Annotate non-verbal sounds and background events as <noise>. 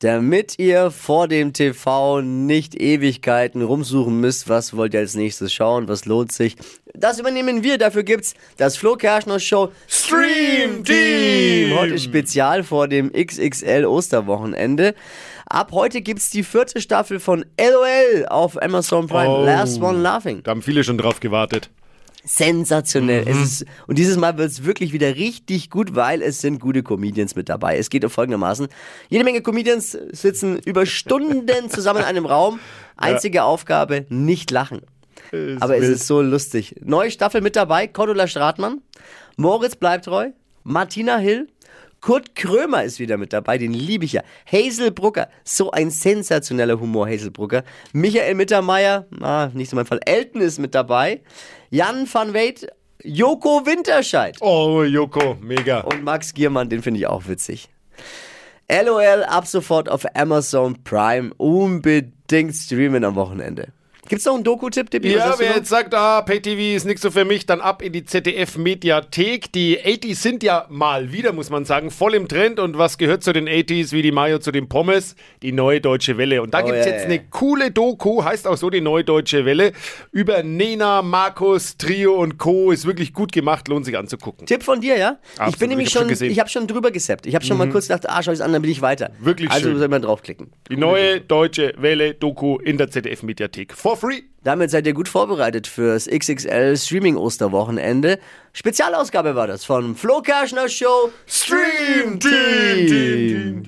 Damit ihr vor dem TV nicht Ewigkeiten rumsuchen müsst, was wollt ihr als nächstes schauen, was lohnt sich. Das übernehmen wir. Dafür gibt's das Flo Kerschner Show Stream Team. Heute Spezial vor dem XXL Osterwochenende. Ab heute gibt's die vierte Staffel von LOL auf Amazon Prime. Oh. Last One Laughing. Da haben viele schon drauf gewartet. Sensationell. Es ist, und dieses Mal wird es wirklich wieder richtig gut, weil es sind gute Comedians mit dabei. Es geht folgendermaßen. Jede Menge Comedians sitzen über Stunden zusammen in einem Raum. <laughs> Einzige Aufgabe, nicht lachen. Aber es wild. ist so lustig. Neue Staffel mit dabei, Cordula Stratmann, Moritz Bleibtreu, Martina Hill, Kurt Krömer ist wieder mit dabei, den liebe ich ja. Hazel Brucker, so ein sensationeller Humor, Hazel Brucker. Michael Mittermeier, ah, nicht so mein Fall. Elton ist mit dabei. Jan van Weet, Joko Winterscheid Oh, Joko, mega. und Max Giermann, den finde ich auch witzig. LOL ab sofort auf Amazon Prime. Unbedingt streamen am Wochenende. Gibt's noch einen Doku-Tipp, Tippi? Ja, wer jetzt sagt, ah, Pay-TV ist nichts so für mich, dann ab in die ZDF-Mediathek. Die 80s sind ja mal wieder, muss man sagen, voll im Trend. Und was gehört zu den 80s, wie die Mayo zu den Pommes? Die Neue Deutsche Welle. Und da Oh, gibt's ja, jetzt ja. eine coole Doku, heißt auch so die Neue Deutsche Welle, über Nena, Markus, Trio und Co. Ist wirklich gut gemacht, lohnt sich anzugucken. Tipp von dir, ja? ich Absolut, bin nämlich ich schon schon, ich habe schon drüber gesappt. Ich habe schon mal kurz gedacht, ah, schau ich's an, dann bin ich weiter. Wirklich also schön. soll man draufklicken. Die Neue Deutsche Welle Doku in der ZDF-Mediathek. For free. Damit seid ihr gut vorbereitet fürs XXL Streaming Osterwochenende. Spezialausgabe war das von Flo Kerschner Show Stream Team.